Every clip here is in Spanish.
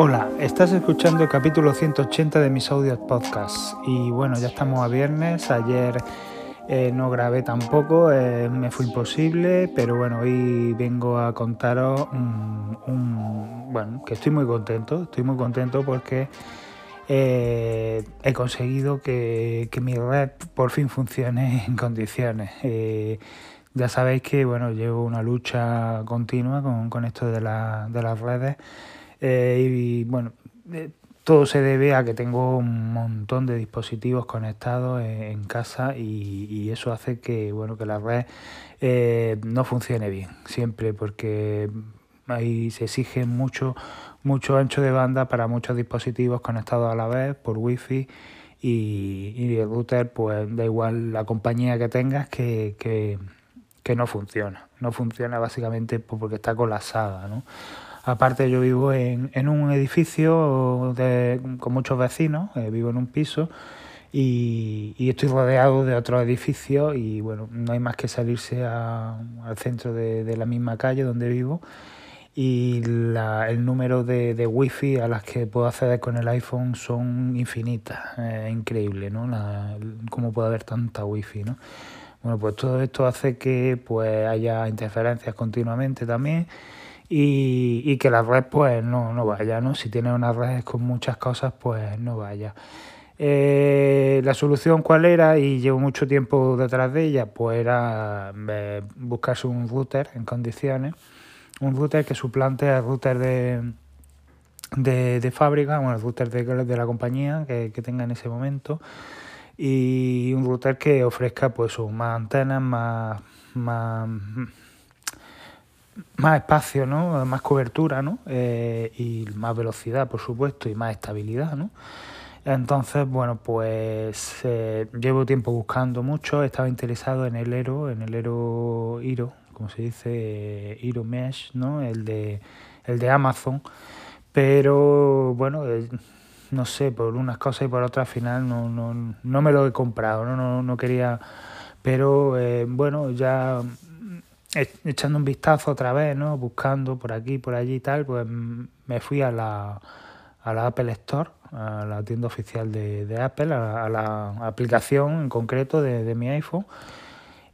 Hola, estás escuchando el capítulo 180 de mis audios podcast y bueno, ya estamos a viernes, ayer eh, no grabé tampoco, eh, me fue imposible, pero bueno, hoy vengo a contaros un, bueno, que estoy muy contento, estoy muy contento porque eh, he conseguido que, mi red por fin funcione en condiciones. ya sabéis que bueno, llevo una lucha continua con, esto de, de las redes y bueno, todo se debe a que tengo un montón de dispositivos conectados en, casa y, eso hace que bueno que la red eh, no funcione bien siempre porque ahí se exige mucho mucho ancho de banda para muchos dispositivos conectados a la vez por wifi y, y el router pues da igual la compañía que tengas que, que, que no funciona no funciona básicamente porque está colapsada ¿no? Aparte yo vivo en, un edificio con muchos vecinos, eh, vivo en un piso y, estoy rodeado de otros edificios y bueno, no hay más que salirse al centro de, la misma calle donde vivo y el número de, wifi a las que puedo acceder con el iPhone son infinitas, increíble, ¿no? cómo puede haber tanta wifi, ¿no? Bueno, pues todo esto hace que pues haya interferencias continuamente también y, que la red pues no, no vaya, ¿no? Si tiene una red con muchas cosas, pues no vaya. Eh, la solución cuál era, y llevo mucho tiempo detrás de ella, pues era eh, buscarse un router en condiciones, un router que suplante al router de, de, fábrica, bueno, el router de, de la compañía que, que, tenga en ese momento, y un router que ofrezca pues más antenas, más más espacio, ¿no? más cobertura ¿no? Eh, y más velocidad, por supuesto, y más estabilidad. ¿no? Entonces, bueno, pues eh, llevo tiempo buscando mucho, estaba interesado en el Ero, en el Ero Iro, como se dice, Iro Mesh, ¿no? el, de, el de Amazon, pero bueno, eh, no sé, por unas cosas y por otras al final no, no, no me lo he comprado, no, no, no quería, pero bueno, ya echando un vistazo otra vez, ¿no? Buscando por aquí, por allí y tal, pues me fui a la, a la Apple Store, a la tienda oficial de, Apple, a, la aplicación en concreto de, mi iPhone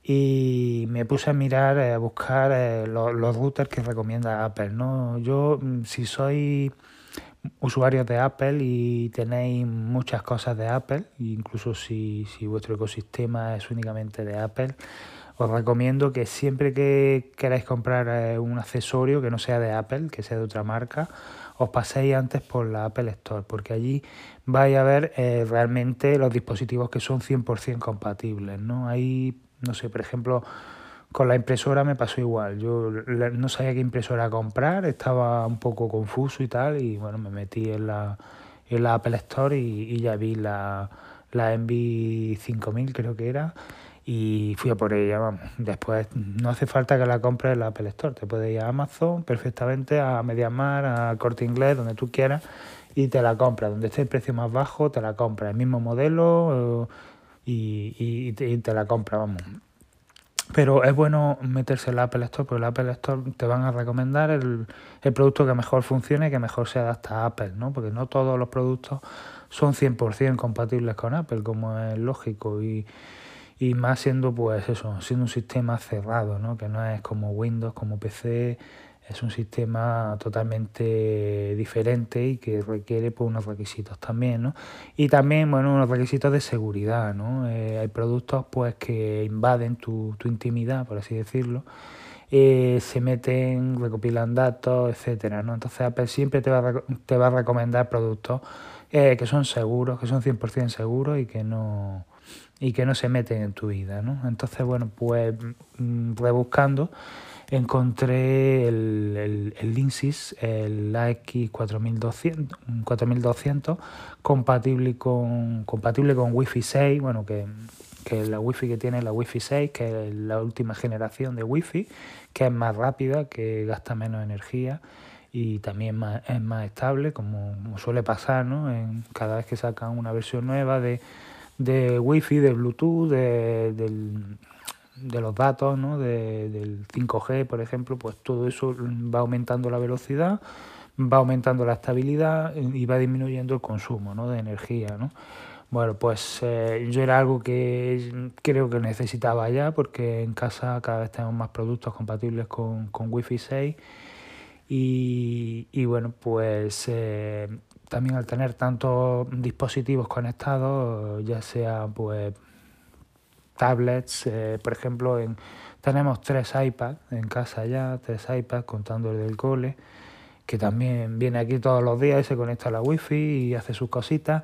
y me puse a mirar, eh, a buscar eh, los, routers que recomienda Apple, ¿no? Yo, mm, si soy usuario de Apple y tenéis muchas cosas de Apple, incluso si, si vuestro ecosistema es únicamente de Apple, os recomiendo que siempre que queráis comprar eh, un accesorio que no sea de Apple, que sea de otra marca, os paséis antes por la Apple Store, porque allí vais a ver eh, realmente los dispositivos que son 100% compatibles. ¿no? Ahí, no sé, por ejemplo, con la impresora me pasó igual. Yo no sabía qué impresora comprar, estaba un poco confuso y tal, y bueno, me metí en la, en la Apple Store y, ya vi la, la Envy 5000, creo que era y fui a por ella, vamos. Después no hace falta que la compres en la Apple Store, te puedes ir a Amazon perfectamente, a Mediamar, a Corte Inglés, donde tú quieras, y te la compras. Donde esté el precio más bajo, te la compras. El mismo modelo y, y, te, la compras, vamos. Pero es bueno meterse en la Apple Store, porque la Apple Store te van a recomendar el, el producto que mejor funcione y que mejor se adapta a Apple, ¿no? Porque no todos los productos son 100% compatibles con Apple, como es lógico. Y, y más siendo pues eso, siendo un sistema cerrado, ¿no? que no es como Windows, como PC, es un sistema totalmente diferente y que requiere pues, unos requisitos también, ¿no? Y también, bueno, unos requisitos de seguridad, ¿no? Eh, hay productos pues que invaden tu, tu intimidad, por así decirlo, eh, se meten, recopilan datos, etcétera, ¿no? Entonces Apple siempre te va a, te va a recomendar productos eh, que son seguros, que son 100% seguros y que no y que no se meten en tu vida, ¿no? Entonces, bueno, pues mm, rebuscando encontré el, el, el el AX4200, 4200 compatible con, compatible con Wi-Fi 6, bueno, que, que la Wi-Fi que tiene la Wi-Fi 6, que es la última generación de Wi-Fi, que es más rápida, que gasta menos energía y también es más estable, como, suele pasar, ¿no? En, cada vez que sacan una versión nueva de de Wi-Fi, de Bluetooth, de, de los datos, ¿no? de, del 5G, por ejemplo, pues todo eso va aumentando la velocidad, va aumentando la estabilidad y va disminuyendo el consumo ¿no? de energía. ¿no? Bueno, pues eh, yo era algo que creo que necesitaba ya porque en casa cada vez tenemos más productos compatibles con, con Wi-Fi 6 y, y bueno, pues eh, también al tener tantos dispositivos conectados, ya sea pues tablets, eh, por ejemplo, en, tenemos tres iPads en casa ya, tres iPads contando el del cole, que también viene aquí todos los días y se conecta a la wifi y hace sus cositas.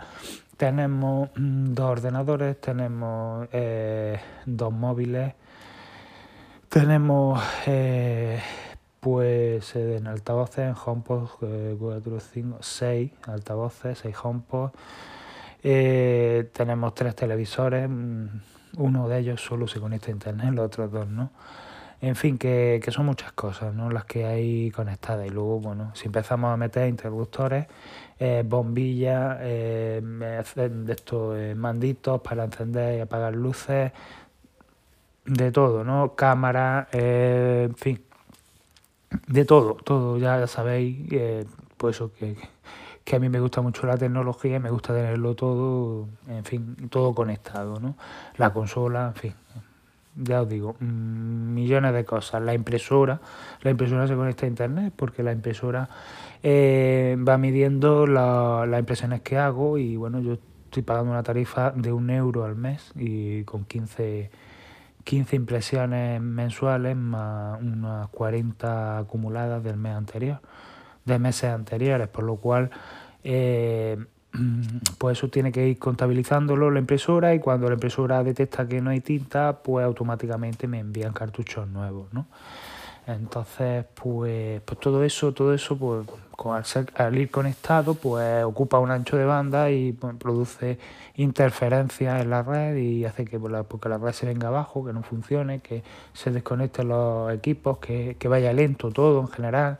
Tenemos mm, dos ordenadores, tenemos eh, dos móviles, tenemos eh, pues en altavoces, en HomePod, 4, 5, 6 altavoces, 6 HomePod. tenemos tres televisores, mm, uno de ellos solo se conecta a internet, los otros dos no. En fin, que, que son muchas cosas, ¿no? Las que hay conectadas. Y luego, bueno, si empezamos a meter interruptores, eh, bombillas, eh, de estos eh, manditos para encender y apagar luces, de todo, ¿no? Cámara, eh, en fin, de todo, todo, ya sabéis, eh, pues que que a mí me gusta mucho la tecnología me gusta tenerlo todo, en fin, todo conectado, ¿no? La consola, en fin, ya os digo, mm, millones de cosas. La impresora, la impresora se conecta a internet porque la impresora eh, va midiendo las impresiones que hago y bueno, yo estoy pagando una tarifa de un euro al mes y con 15, 15 impresiones mensuales más unas 40 acumuladas del mes anterior de meses anteriores, por lo cual eh, pues eso tiene que ir contabilizándolo la impresora y cuando la impresora detecta que no hay tinta, pues automáticamente me envían cartuchos nuevos, ¿no? Entonces, pues, pues todo eso, todo eso, pues al, ir conectado, pues ocupa un ancho de banda y pues, produce interferencias en la red y hace que pues, la, porque la red se venga abajo, que no funcione, que se desconecten los equipos, que, que vaya lento todo en general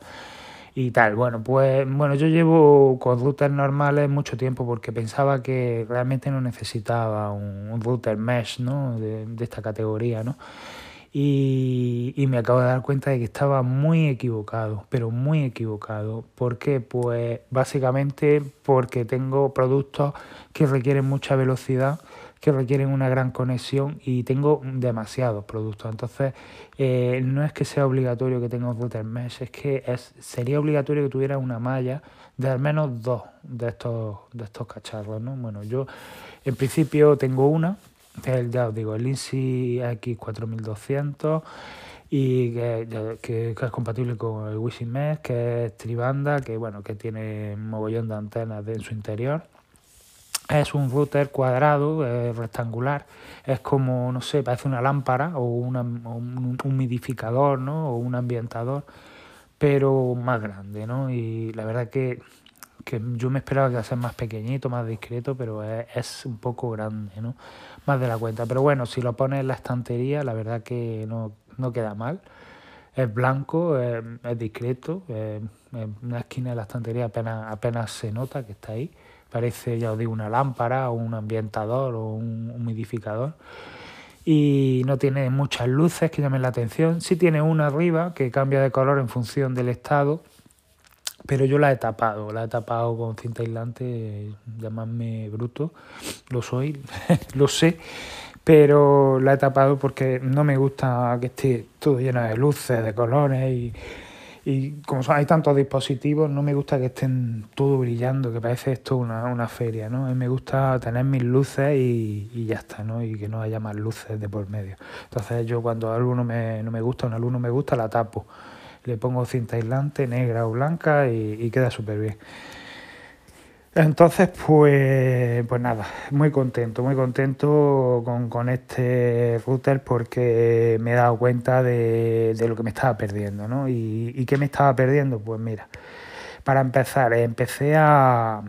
y tal. Bueno, pues bueno, yo llevo con routers normales mucho tiempo porque pensaba que realmente no necesitaba un, router mesh, ¿no? De, esta categoría, ¿no? Y, y, me acabo de dar cuenta de que estaba muy equivocado, pero muy equivocado. ¿Por qué? Pues básicamente porque tengo productos que requieren mucha velocidad que requieren una gran conexión y tengo demasiados productos. Entonces, eh, no es que sea obligatorio que tenga un router mesh, es que es, sería obligatorio que tuviera una malla de al menos dos de estos, de estos cacharros. ¿no? Bueno, yo en principio tengo una, el, ya os digo, el INSI X4200 y que, que, es compatible con el Wi-Fi que es tribanda, que bueno, que tiene un mogollón de antenas en su interior es un router cuadrado, rectangular, es como, no sé, parece una lámpara o, un humidificador, ¿no? O un ambientador, pero más grande, ¿no? Y la verdad que, que yo me esperaba que iba a ser más pequeñito, más discreto, pero es, un poco grande, ¿no? Más de la cuenta. Pero bueno, si lo pones en la estantería, la verdad que no, no queda mal. Es blanco, es, discreto, en una esquina de la estantería apenas, apenas se nota que está ahí parece, ya os digo, una lámpara un ambientador o un humidificador. Y no tiene muchas luces que llamen la atención. Sí tiene una arriba que cambia de color en función del estado, pero yo la he tapado, la he tapado con cinta aislante, llamadme bruto, lo soy, lo sé, pero la he tapado porque no me gusta que esté todo lleno de luces, de colores y y como hay tantos dispositivos, no me gusta que estén todo brillando, que parece esto una, una feria, ¿no? A mí me gusta tener mis luces y, y, ya está, ¿no? Y que no haya más luces de por medio. Entonces yo cuando algo no me, no me gusta, un alumno me gusta, la tapo. Le pongo cinta aislante, negra o blanca y, y queda súper bien. Entonces, pues, pues nada, muy contento, muy contento con, este router porque me he dado cuenta de, lo que me estaba perdiendo, ¿no? ¿Y, ¿Y qué me estaba perdiendo? Pues mira, para empezar, empecé a...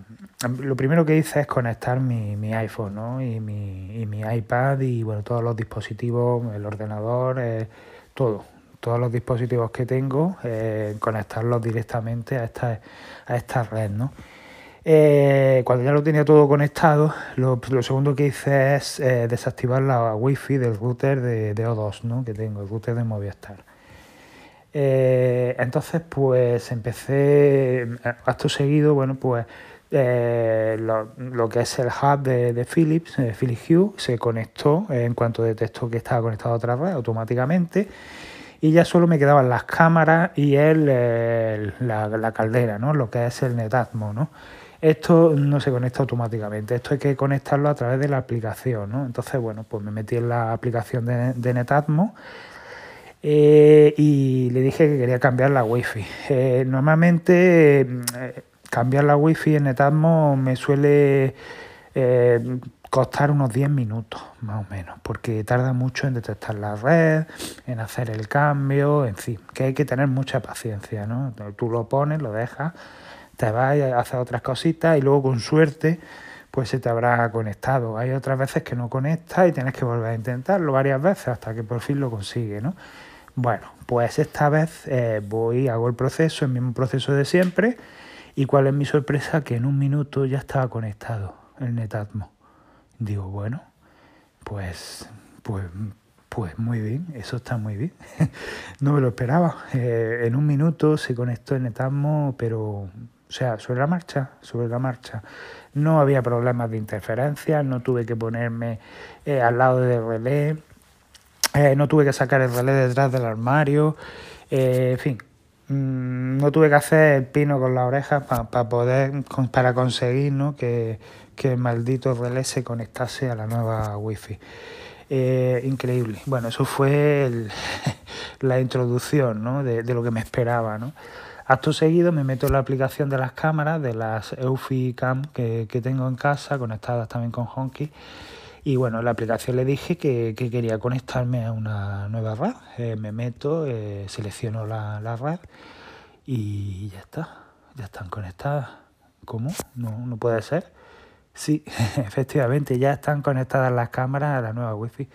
Lo primero que hice es conectar mi, mi iPhone, ¿no? Y mi, y mi iPad y, bueno, todos los dispositivos, el ordenador, eh, todo, todos los dispositivos que tengo, eh, conectarlos directamente a esta, a esta red, ¿no? Eh, cuando ya lo tenía todo conectado, lo, segundo que hice es eh, desactivar la wifi del router de, O2 ¿no? que tengo, el router de Movistar. Entonces, pues empecé, acto seguido, bueno, pues eh, lo, que es el hub de, Philips, de Philips Hue, se conectó en cuanto detectó que estaba conectado a otra red automáticamente y ya solo me quedaban las cámaras y el, la, caldera, ¿no? lo que es el Netatmo. ¿no? Esto no se conecta automáticamente, esto hay que conectarlo a través de la aplicación. ¿no? Entonces, bueno, pues me metí en la aplicación de, Netatmo eh, y le dije que quería cambiar la wifi. Eh, normalmente eh, cambiar la wifi en Netatmo me suele costar unos 10 minutos, más o menos, porque tarda mucho en detectar la red, en hacer el cambio, en fin, que hay que tener mucha paciencia, ¿no? Tú lo pones, lo dejas, te vas a hacer otras cositas y luego con suerte pues se te habrá conectado. Hay otras veces que no conecta y tienes que volver a intentarlo varias veces hasta que por fin lo consigue, ¿no? Bueno, pues esta vez eh, voy, hago el proceso, el mismo proceso de siempre, y cuál es mi sorpresa, que en un minuto ya estaba conectado el Netatmo. Digo, bueno, pues, pues, pues muy bien, eso está muy bien. no me lo esperaba. Eh, en un minuto se conectó el Netatmo, pero, o sea, sobre la marcha, sobre la marcha. No había problemas de interferencia, no tuve que ponerme eh, al lado del relé, eh, no tuve que sacar el relé detrás del armario, en fin, mm, no tuve que hacer el pino con la oreja para poder, para conseguir ¿no? que que el maldito relé se conectase a la nueva wifi. Eh, increíble. Bueno, eso fue la introducción ¿no? de, lo que me esperaba. ¿no? Acto seguido me meto en la aplicación de las cámaras, de las Eufy Cam que, tengo en casa, conectadas también con Honky. Y bueno, en la aplicación le dije que, quería conectarme a una nueva red. Eh, me meto, eh, selecciono la, la, red y ya está. Ya están conectadas. ¿Cómo? No, no puede ser. Sí, efectivamente, ya están conectadas las cámaras a la nueva wifi.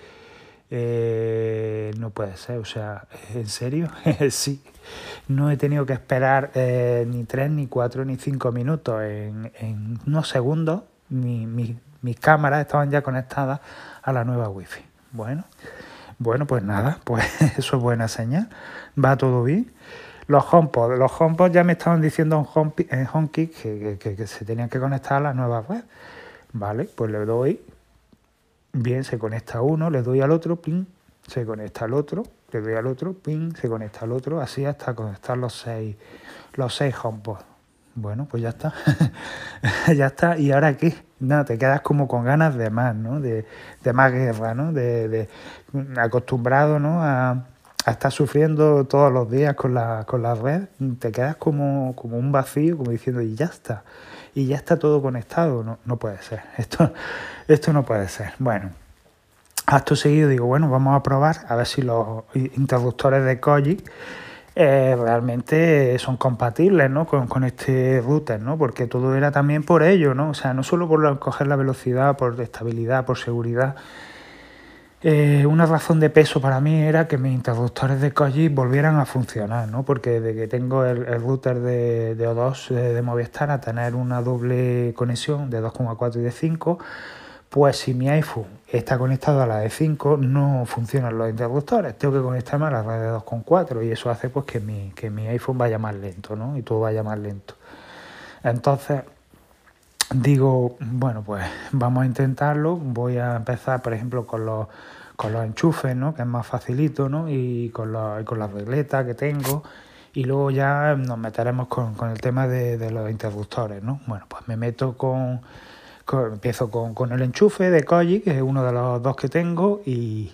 Eh, no puede ser, o sea, ¿en serio? sí, no he tenido que esperar eh, ni tres, ni cuatro, ni cinco minutos. En, en unos segundos mis cámaras estaban ya conectadas a la nueva wifi. Bueno, bueno, pues nada, pues eso es buena señal, va todo bien. Los HomePod, los HomePod ya me estaban diciendo en HomeKit que, que, se tenían que conectar a la nueva red. Vale, pues le doy, bien, se conecta uno, le doy al otro, ping, se conecta al otro, le doy al otro, ping, se conecta al otro, así hasta conectar los seis, los seis HomePod. Bueno, pues ya está. ya está. ¿Y ahora qué? No, te quedas como con ganas de más, ¿no? De, de más guerra, ¿no? De, de acostumbrado, ¿no? A, a estar sufriendo todos los días con la, con la red, te quedas como, como un vacío, como diciendo, y ya está, y ya está todo conectado. No, no puede ser, esto, esto no puede ser. Bueno, acto seguido digo, bueno, vamos a probar a ver si los interruptores de Koji eh, realmente son compatibles ¿no? con, con, este router, ¿no? porque todo era también por ello, ¿no? o sea, no solo por coger la velocidad, por estabilidad, por seguridad, eh, una razón de peso para mí era que mis interruptores de Koji volvieran a funcionar, ¿no? porque desde que tengo el, router de, O2 de, Movistar a tener una doble conexión de 2,4 y de 5, pues si mi iPhone está conectado a la de 5 no funcionan los interruptores, tengo que conectarme a la red de 2,4 y eso hace pues que mi, que mi iPhone vaya más lento ¿no? y todo vaya más lento. Entonces digo, bueno, pues vamos a intentarlo. Voy a empezar, por ejemplo, con los, con los enchufes, ¿no? que es más facilito, ¿no? y con, los, con las regletas que tengo. Y luego ya nos meteremos con, el tema de, los interruptores. ¿no? Bueno, pues me meto con, empiezo con, el enchufe de Koji, que es uno de los dos que tengo, y,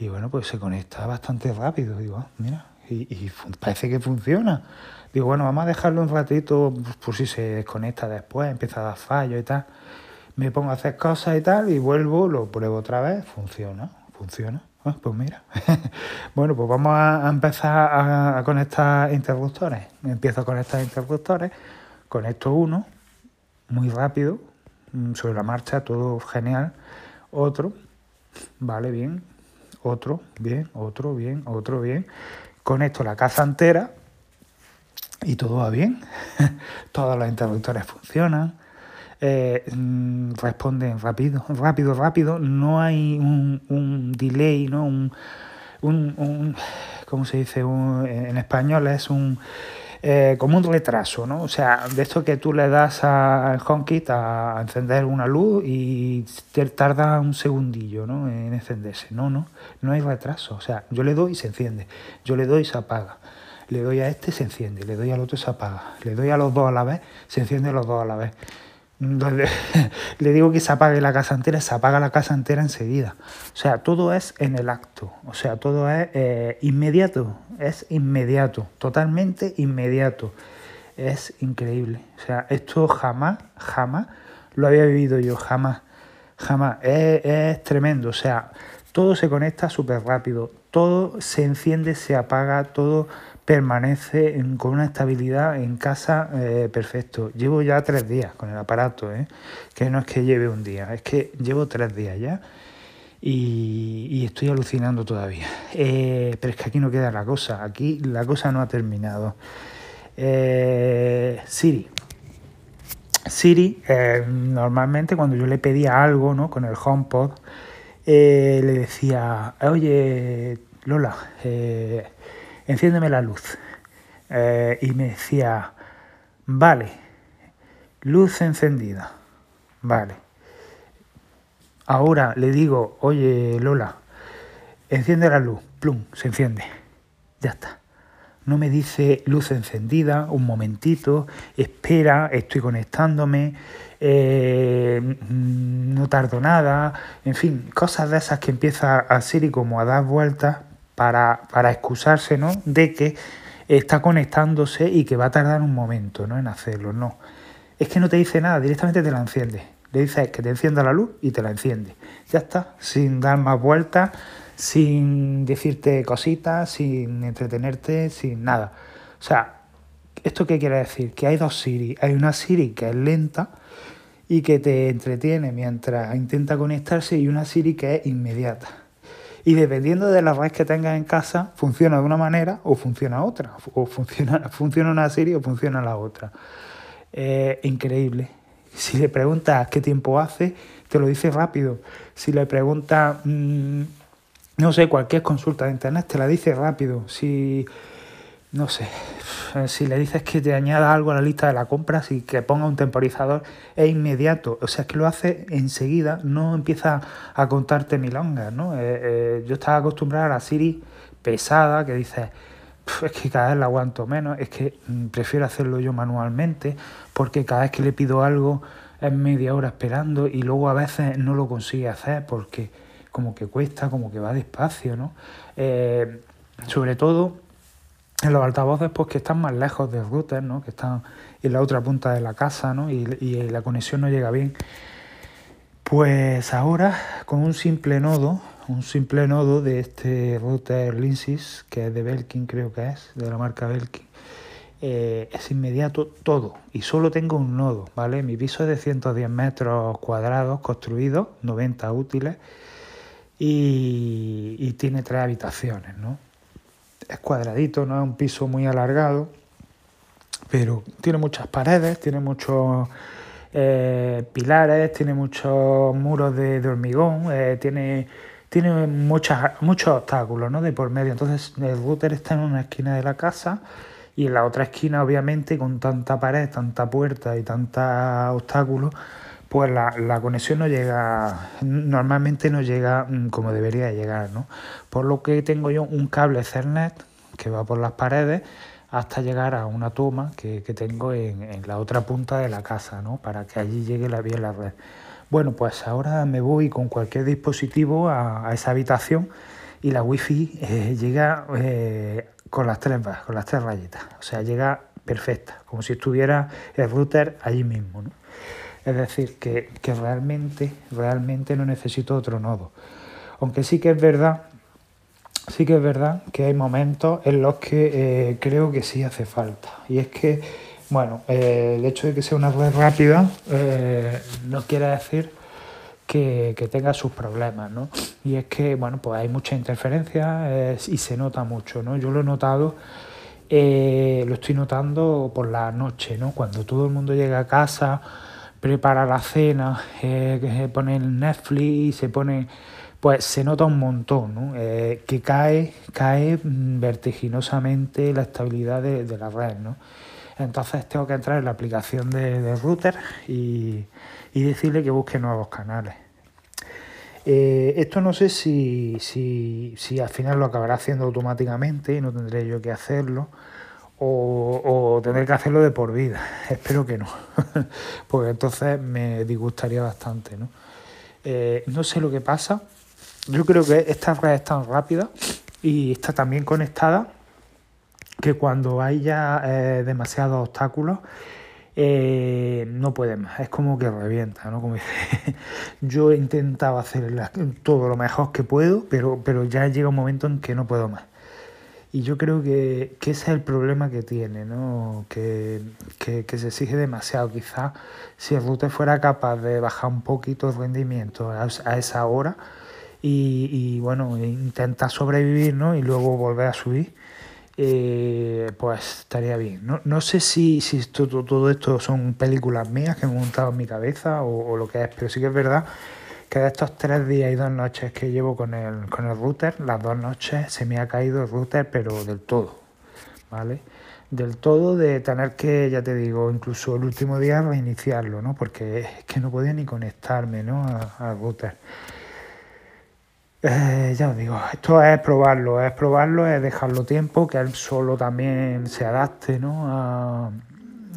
bueno, pues se conecta bastante rápido. Digo, ah, mira, y, y parece que funciona. Digo, bueno, vamos a dejarlo un ratito por si se desconecta después, empieza a dar fallo y tal. Me pongo a hacer cosas y tal y vuelvo, lo pruebo otra vez, funciona, funciona. Ah, pues mira. bueno, pues vamos a empezar a, conectar interruptores. Empiezo a conectar interruptores, conecto uno, muy rápido, mm, sobre la marcha, todo genial. Otro, vale, bien. Otro, bien, otro, bien, otro, bien. Conecto la casa entera y todo va bien. Todos los interruptores funcionan. Eh, mm, responden rápido, rápido, rápido. No hay un, delay, ¿no? Un, un, un ¿cómo se dice? en español es un eh, como un retraso, ¿no? O sea, de esto que tú le das al HomeKit a encender una luz y te tarda un segundillo, ¿no? En encenderse. No, no, no hay retraso. O sea, yo le doy y se enciende, yo le doy y se apaga. Le doy a este, se enciende, le doy al otro, se apaga. Le doy a los dos a la vez, se enciende los dos a la vez. le digo que se apague la casa entera, se apaga la casa entera enseguida. O sea, todo es en el acto, o sea, todo es eh, inmediato, es inmediato, totalmente inmediato. Es increíble. O sea, esto jamás, jamás lo había vivido yo, jamás, jamás. Es, es tremendo, o sea, todo se conecta súper rápido, todo se enciende, se apaga, todo permanece con una estabilidad en casa eh, perfecto. Llevo ya tres días con el aparato, ¿eh? que no es que lleve un día, es que llevo tres días ya y, estoy alucinando todavía. Eh, pero es que aquí no queda la cosa, aquí la cosa no ha terminado. Siri. Siri, normalmente cuando yo le pedía algo ¿no? con el HomePod, le decía, oye, Lola, enciéndeme la luz. Eh, y me decía, vale, luz encendida, vale. Ahora le digo, oye Lola, enciende la luz, plum, se enciende, ya está. No me dice luz encendida, un momentito, espera, estoy conectándome, eh, no tardo nada, en fin, cosas de esas que empieza a Siri como a dar vueltas para, para excusarse ¿no? de que está conectándose y que va a tardar un momento ¿no? en hacerlo. No, es que no te dice nada, directamente te la enciende. Le dices que te encienda la luz y te la enciende. Ya está, sin dar más vueltas, sin decirte cositas, sin entretenerte, sin nada. O sea, ¿esto qué quiere decir? Que hay dos Siri. Hay una Siri que es lenta y que te entretiene mientras intenta conectarse y una Siri que es inmediata. Y dependiendo de la red que tengas en casa, funciona de una manera o funciona otra. O funciona, funciona una serie o funciona la otra. Eh, increíble. Si le preguntas qué tiempo hace, te lo dice rápido. Si le preguntas, mm, no sé, cualquier consulta de internet, te la dice rápido. Si no sé, si le dices que te añada algo a la lista de la compra, y que ponga un temporizador, es inmediato. O sea, es que lo hace enseguida, no empieza a contarte milongas, ¿no? Eh, eh, yo estaba acostumbrado a la Siri pesada, que dice, es que cada vez la aguanto menos, es que mm, prefiero hacerlo yo manualmente, porque cada vez que le pido algo es media hora esperando y luego a veces no lo consigue hacer porque como que cuesta, como que va despacio, ¿no? Eh, sobre todo en los altavoces pues que están más lejos del router, ¿no? que están en la otra punta de la casa ¿no? y, la conexión no llega bien. Pues ahora con un simple nodo, un simple nodo de este router Linksys, que es de Belkin creo que es, de la marca Belkin, eh, es inmediato todo y solo tengo un nodo, ¿vale? Mi piso es de 110 metros cuadrados construidos, 90 útiles y, y tiene tres habitaciones, ¿no? Es cuadradito, no es un piso muy alargado, pero tiene muchas paredes, tiene muchos eh, pilares, tiene muchos muros de, hormigón, eh, tiene, tiene muchas, muchos obstáculos ¿no? de por medio. Entonces el router está en una esquina de la casa y en la otra esquina, obviamente, con tanta pared, tanta puerta y tantos obstáculos, pues la, conexión no llega, normalmente no llega mm, como debería llegar, ¿no? Por lo que tengo yo un cable Ethernet que va por las paredes hasta llegar a una toma que, tengo en, la otra punta de la casa, ¿no? Para que allí llegue la bien la red. Bueno, pues ahora me voy con cualquier dispositivo a, esa habitación y la wifi eh, llega eh, con las tres con las tres rayitas, o sea, llega perfecta, como si estuviera el router allí mismo, ¿no? Es decir, que, realmente, realmente no necesito otro nodo. Aunque sí que es verdad, sí que es verdad que hay momentos en los que eh, creo que sí hace falta. Y es que, bueno, eh, el hecho de que sea una red rápida eh, no quiere decir que, tenga sus problemas, ¿no? Y es que, bueno, pues hay mucha interferencia y se nota mucho, ¿no? Yo lo he notado, lo estoy notando por la noche, ¿no? Cuando todo el mundo llega a casa prepara la cena, eh, se pone el Netflix, se pone pues se nota un montón, ¿no? Eh, que cae, cae vertiginosamente la estabilidad de, la red, ¿no? Entonces tengo que entrar en la aplicación de, router y, decirle que busque nuevos canales. Eh, esto no sé si, si, si, al final lo acabará haciendo automáticamente y no tendré yo que hacerlo o, o tendré que hacerlo de por vida. Espero que no, porque entonces me disgustaría bastante. ¿no? Eh, no sé lo que pasa. Yo creo que esta red es tan rápida y está tan bien conectada que cuando haya eh, demasiados obstáculos eh, no puede más, es como que revienta, ¿no? Como dice, yo he intentado hacer todo lo mejor que puedo, pero, pero ya llega un momento en que no puedo más. Y yo creo que, ese es el problema que tiene, ¿no? que, se exige demasiado. Quizás si el router fuera capaz de bajar un poquito el rendimiento a, esa hora y, bueno, intentar sobrevivir ¿no? y luego volver a subir, eh, pues estaría bien. No, no sé si, si todo, todo, esto son películas mías que he montado en mi cabeza o lo que es, pero sí que es verdad que de estos tres días y dos noches que llevo con el, con el router, las dos noches se me ha caído el router, pero del todo, ¿vale? Del todo de tener que, ya te digo, incluso el último día reiniciarlo, ¿no? Porque es que no podía ni conectarme, ¿no? Al router. Eh, ya os digo, esto es probarlo, es probarlo, es dejarlo tiempo, que él solo también se adapte, ¿no? A,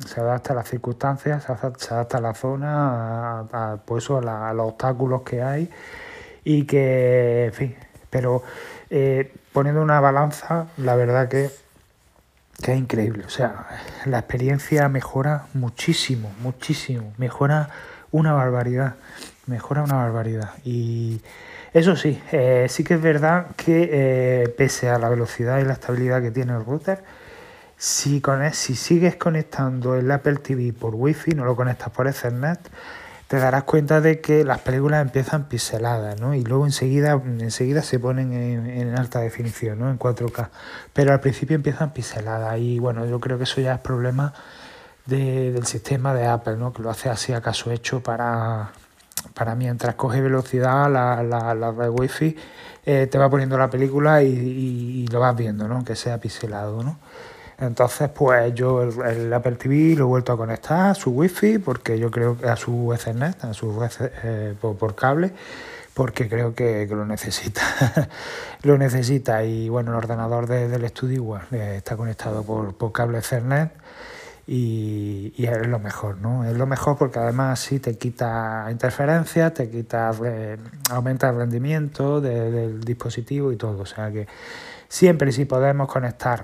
se adapta a las circunstancias, se adapta, a la zona, a, pues a, los obstáculos que hay y que, en fin, pero eh, poniendo una balanza, la verdad que, que es increíble. O sea, la experiencia mejora muchísimo, muchísimo, mejora una barbaridad, mejora una barbaridad. Y eso sí, eh, sí que es verdad que eh, pese a la velocidad y la estabilidad que tiene el router, si, si sigues conectando el Apple TV por Wi-Fi, no lo conectas por Ethernet, te darás cuenta de que las películas empiezan pixeladas, ¿no? Y luego enseguida, enseguida se ponen en, alta definición, ¿no? En 4K. Pero al principio empiezan pixeladas y bueno, yo creo que eso ya es problema del sistema de Apple, ¿no? Que lo hace así acaso hecho para, para mientras coge velocidad la, la, la red Wi-Fi, eh, te va poniendo la película y, y, lo vas viendo, ¿no? Que sea pixelado, ¿no? Entonces, pues yo el, Apple TV lo he vuelto a conectar a su Wi-Fi, porque yo creo que a su Ethernet, a su eh, por, cable, porque creo que, lo necesita. lo necesita. Y bueno, el ordenador del estudio igual eh, está conectado por, cable Ethernet. Y, es lo mejor, ¿no? Es lo mejor porque además sí te quita interferencias, te quita, aumenta el rendimiento del dispositivo y todo. O sea que siempre si podemos conectar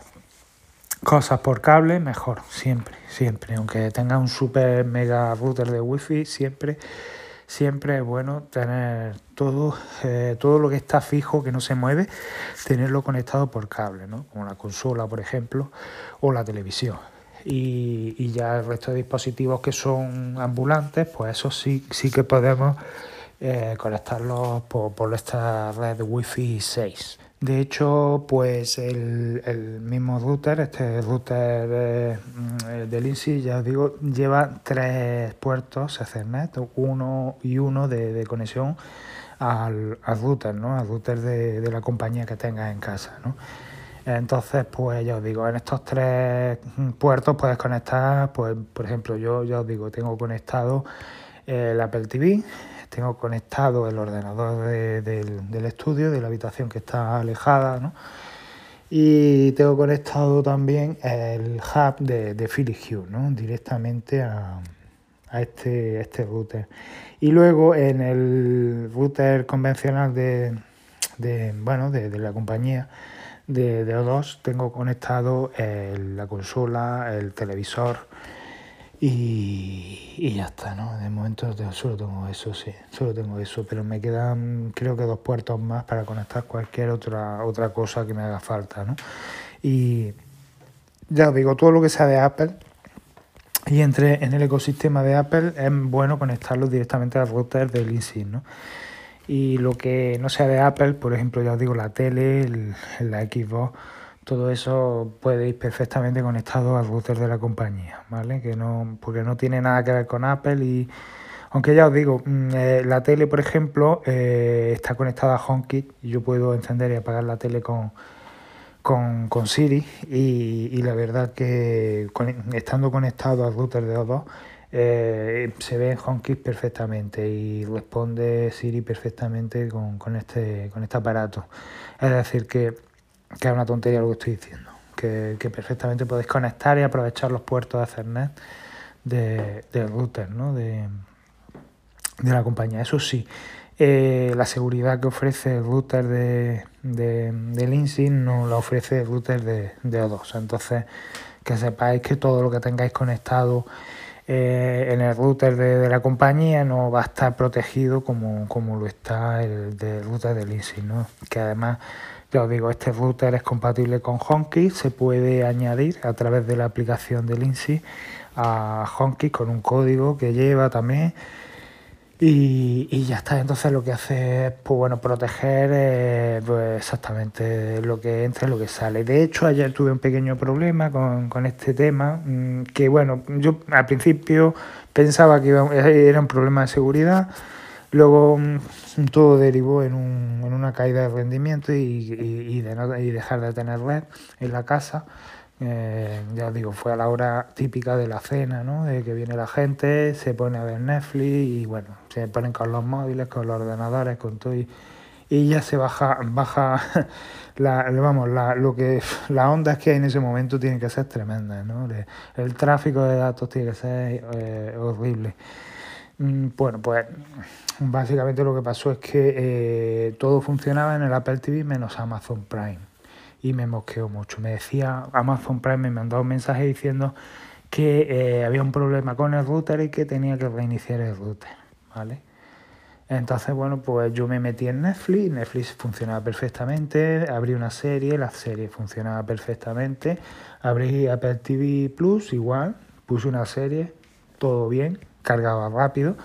cosas por cable, mejor, siempre, siempre. Aunque tenga un super mega router de wifi, siempre, siempre es bueno tener todo, eh, todo lo que está fijo, que no se mueve, tenerlo conectado por cable, ¿no? Como la consola, por ejemplo, o la televisión. Y, ya el resto de dispositivos que son ambulantes, pues eso sí, sí que podemos eh, conectarlos por, por esta red Wi-Fi 6. De hecho, pues el, el mismo router, este router eh, de Lindsay, ya os digo, lleva tres puertos Ethernet, uno y uno de, conexión al, router, ¿no? Al router de, la compañía que tengas en casa, ¿no? Entonces, pues ya os digo, en estos tres puertos puedes conectar, pues por ejemplo, yo ya os digo, tengo conectado el Apple TV, tengo conectado el ordenador del, estudio, de la habitación que está alejada, ¿no? Y tengo conectado también el hub de, de Philips Hue, ¿no? Directamente a, este, este router. Y luego en el router convencional de, bueno, de, la compañía de, de O2 tengo conectado la consola, el televisor, y, ya está, ¿no? De momento solo tengo eso, sí, solo tengo eso, pero me quedan creo que dos puertos más para conectar cualquier otra, otra cosa que me haga falta, ¿no? Y ya os digo, todo lo que sea de Apple y entre en el ecosistema de Apple es bueno conectarlo directamente al router del InSync, ¿no? Y lo que no sea de Apple, por ejemplo, ya os digo, la tele, el, la Xbox, todo eso puede ir perfectamente conectado al router de la compañía, ¿vale? Que no, porque no tiene nada que ver con Apple y Aunque ya os digo, mm, eh, la tele, por ejemplo, eh, está conectada a HomeKit y yo puedo encender y apagar la tele con, con, Siri y, la verdad que estando conectado al router de O2 eh, se ve en HomeKit perfectamente y responde Siri perfectamente con, con, este, con este aparato. Es decir, que, que es una tontería lo que estoy diciendo, que, que perfectamente podéis conectar y aprovechar los puertos de Ethernet de, del router, ¿no? de, de la compañía. Eso sí, eh, la seguridad que ofrece el router de, de, de no la ofrece el router de, de, O2. Entonces, que sepáis que todo lo que tengáis conectado eh, en el router de, la compañía no va a estar protegido como, como lo está el del router de Linksys, ¿no? Que además, ya os digo, este router es compatible con HomeKit, se puede añadir a través de la aplicación de Linksys a HomeKit con un código que lleva también. Y, y, ya está, entonces lo que hace es pues bueno, proteger eh, pues exactamente lo que entra y lo que sale. De hecho, ayer tuve un pequeño problema con, con este tema, mm, que bueno, yo al principio pensaba que era un problema de seguridad, luego mm, todo derivó en, un, en una caída de rendimiento y, y, y dejar de tener red en la casa. Eh, ya os digo, fue a la hora típica de la cena, ¿no? De que viene la gente, se pone a ver Netflix y bueno, se ponen con los móviles, con los ordenadores, con todo y, ya se baja, baja la, vamos, la, lo que las ondas que hay en ese momento tienen que ser tremendas, ¿no? El tráfico de datos tiene que ser eh, horrible. Mm, bueno, pues básicamente lo que pasó es que eh, todo funcionaba en el Apple TV menos Amazon Prime y me mosqueó mucho. Me decía Amazon Prime, me mandó un mensaje diciendo que eh, había un problema con el router y que tenía que reiniciar el router, ¿vale? Entonces, bueno, pues yo me metí en Netflix, Netflix funcionaba perfectamente, abrí una serie, la serie funcionaba perfectamente, abrí Apple TV Plus, igual, puse una serie, todo bien, cargaba rápido,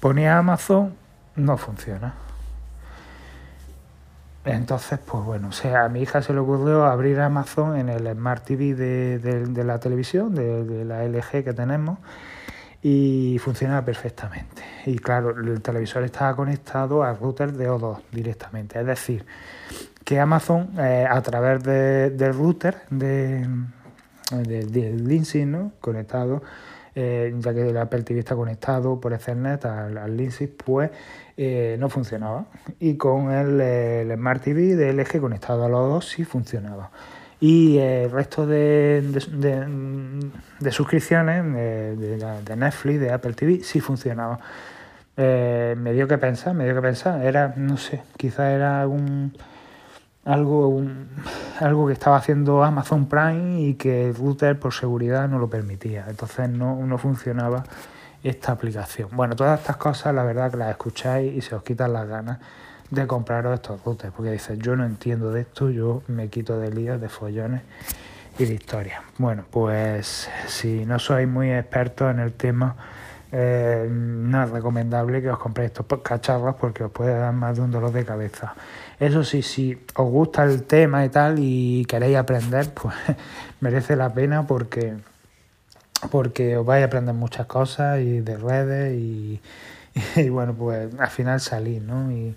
ponía Amazon, no funciona. Entonces, pues bueno, o sea, a mi hija se le ocurrió abrir Amazon en el Smart TV de, la televisión, de, la LG que tenemos, y funcionaba perfectamente. Y claro, el televisor estaba conectado al router de O2 directamente. Es decir, que Amazon, eh, a través del router de, de, ¿no? conectado, eh, ya que el Apple TV está conectado por Ethernet al, al pues eh, no funcionaba. Y con el, Smart TV de LG conectado a los dos sí funcionaba. Y el resto de, de, suscripciones de, Netflix, de Apple TV, sí funcionaba. Eh, me dio que pensar, me dio que pensar. Era, no sé, quizás era algún algo, algo que estaba haciendo Amazon Prime y que el router por seguridad no lo permitía. Entonces no, no funcionaba esta aplicación. Bueno, todas estas cosas la verdad que las escucháis y se os quitan las ganas de compraros estos routers, porque dices, yo no entiendo de esto, yo me quito de líos, de follones y de historias. Bueno, pues si no sois muy expertos en el tema, eh, no es recomendable que os compréis estos cacharros porque os puede dar más de un dolor de cabeza. Eso sí, si os gusta el tema y tal y queréis aprender, pues merece la pena porque porque os vais a aprender muchas cosas y de redes y, bueno, pues al final salís, ¿no? Y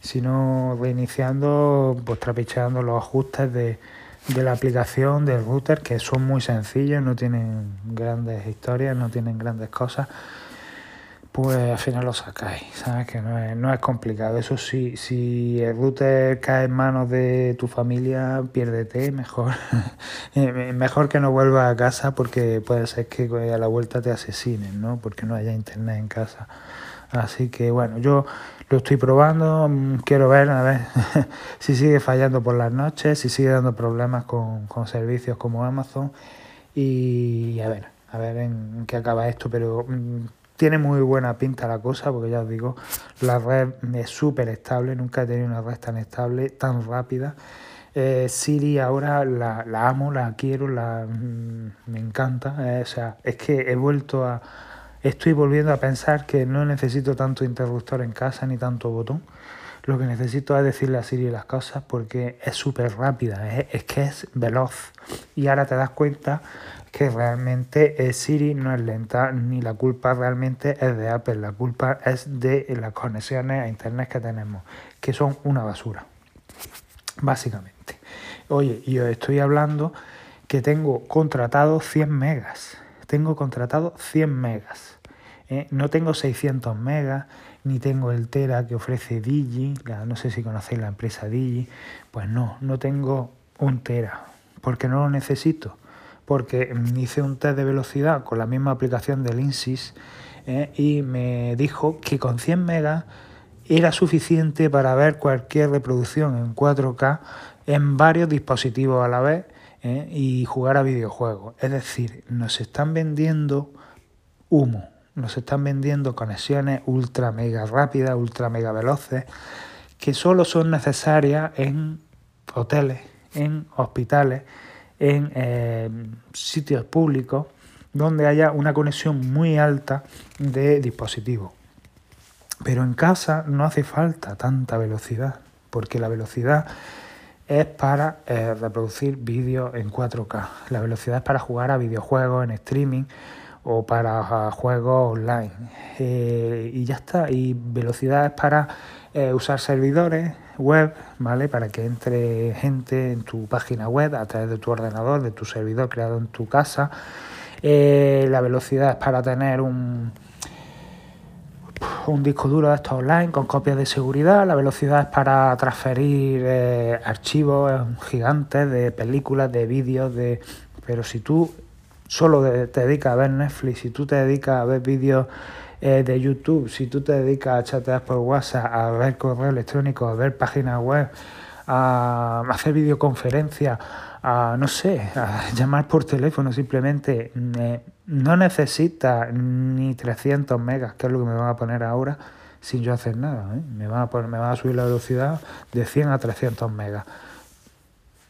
si no, reiniciando, pues trapicheando los ajustes de, de la aplicación del router, que son muy sencillos, no tienen grandes historias, no tienen grandes cosas pues al final lo sacáis, ¿sabes? Que no es, no es complicado. Eso sí, si el router cae en manos de tu familia, piérdete, mejor. Mejor que no vuelvas a casa porque puede ser que a la vuelta te asesinen, ¿no? Porque no haya internet en casa. Así que bueno, yo lo estoy probando, mm, quiero ver a ver si sigue fallando por las noches, si sigue dando problemas con, con servicios como Amazon y a ver, a ver en qué acaba esto, pero mm, tiene muy buena pinta la cosa, porque ya os digo, la red es súper estable, nunca he tenido una red tan estable, tan rápida. Eh, Siri ahora la, amo, la quiero, la, mm, me encanta. Eh, o sea, es que he vuelto a... Estoy volviendo a pensar que no necesito tanto interruptor en casa ni tanto botón, lo que necesito es decirle a Siri las cosas porque es súper rápida, es, que es veloz. Y ahora te das cuenta que realmente eh, Siri no es lenta, ni la culpa realmente es de Apple, la culpa es de las conexiones a Internet que tenemos, que son una basura, básicamente. Oye, y os estoy hablando que tengo contratado 100 megas, tengo contratado 100 megas. ¿eh? no tengo 600 megas, ni tengo el Tera que ofrece Digi, no sé si conocéis la empresa Digi, pues no, no tengo un Tera, porque no lo necesito, porque hice un test de velocidad con la misma aplicación del INSYS ¿eh? y me dijo que con 100 megas era suficiente para ver cualquier reproducción en 4K en varios dispositivos a la vez ¿eh? y jugar a videojuegos. Es decir, nos están vendiendo humo, nos están vendiendo conexiones ultra mega rápidas, ultra mega veloces, que solo son necesarias en hoteles, en hospitales, en eh, sitios públicos donde haya una conexión muy alta de dispositivos. Pero en casa no hace falta tanta velocidad, porque la velocidad es para eh, reproducir vídeos en 4K. La velocidad es para jugar a videojuegos en streaming o para juegos online. Eh, y ya está. Y velocidad es para eh, usar servidores web, ¿vale? Para que entre gente en tu página web a través de tu ordenador, de tu servidor creado en tu casa. la velocidad es para tener un un disco duro de estos online con copias de seguridad. La velocidad es para transferir eh, archivos gigantes de películas, de vídeos, de... Pero si tú solo te dedicas a ver Netflix, si tú te dedicas a ver vídeos eh, de YouTube, si tú te dedicas a chatear por WhatsApp, a ver correo electrónico, a ver páginas web, a hacer videoconferencias, a, no sé, a llamar por teléfono simplemente, no necesita ni 300 megas, que es lo que me van a poner ahora sin yo hacer nada. ¿eh? Me, van a poner, me van a subir la velocidad de 100 a 300 megas.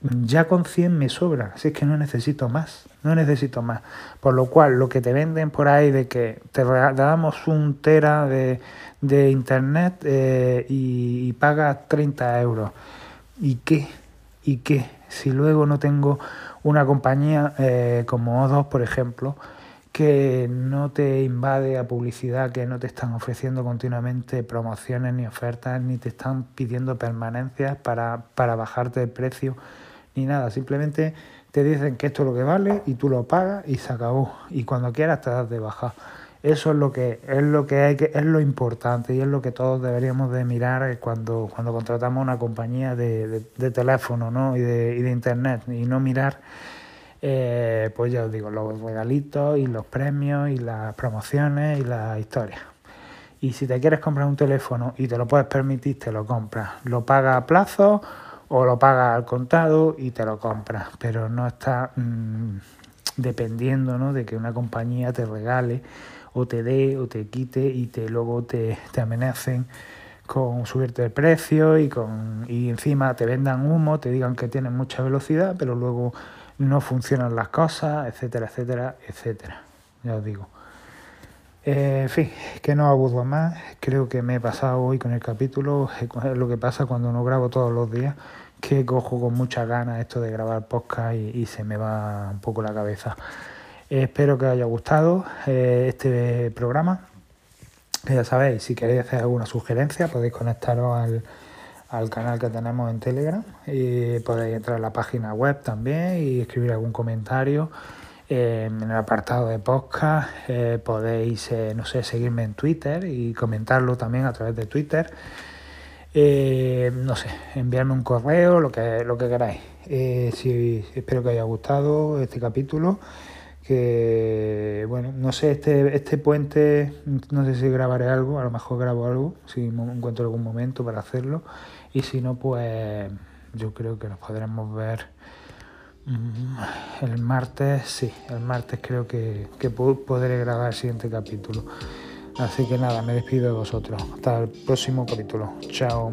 Ya con 100 me sobra, así es que no necesito más, no necesito más. Por lo cual, lo que te venden por ahí de que te damos un tera de, de internet eh, y, y pagas 30 euros. ¿Y qué? ¿Y qué? Si luego no tengo una compañía eh, como O2, por ejemplo, que no te invade a publicidad, que no te están ofreciendo continuamente promociones ni ofertas, ni te están pidiendo permanencias para, para bajarte el precio, ni nada. Simplemente te dicen que esto es lo que vale y tú lo pagas y se acabó. Y cuando quieras te das de baja. Eso es lo que es lo que hay que es lo importante y es lo que todos deberíamos de mirar cuando, cuando contratamos una compañía de, teléfono ¿no? y, de, y de internet y no mirar eh, pues ya os digo los regalitos y los premios y las promociones y las historias y si te quieres comprar un teléfono y te lo puedes permitir te lo compras lo pagas a plazo o lo pagas al contado y te lo compras pero no está mm, dependiendo ¿no? de que una compañía te regale o te dé o te quite y te luego te, te amenacen con subirte el precio y con y encima te vendan humo, te digan que tienen mucha velocidad, pero luego no funcionan las cosas, etcétera, etcétera, etcétera. Ya os digo. Eh, en fin, que no aburro más. Creo que me he pasado hoy con el capítulo. Es lo que pasa cuando no grabo todos los días, que cojo con mucha ganas esto de grabar podcast y se me va un poco la cabeza. Espero que os haya gustado eh, este programa. Ya sabéis, si queréis hacer alguna sugerencia, podéis conectaros al, canal que tenemos en Telegram podéis entrar a la página web también y escribir algún comentario. en el apartado de podcast eh, podéis, eh, no sé, seguirme en Twitter y comentarlo también a través de Twitter. no sé, enviarme un correo, lo que, lo que queráis. si, espero que haya gustado este capítulo que bueno, no sé, este, este puente, no sé si grabaré algo, a lo mejor grabo algo, si encuentro algún momento para hacerlo, y si no, pues yo creo que nos podremos ver mm, el martes, sí, el martes creo que, que podré grabar el siguiente capítulo. Así que nada, me despido de vosotros. Hasta el próximo capítulo. Chao.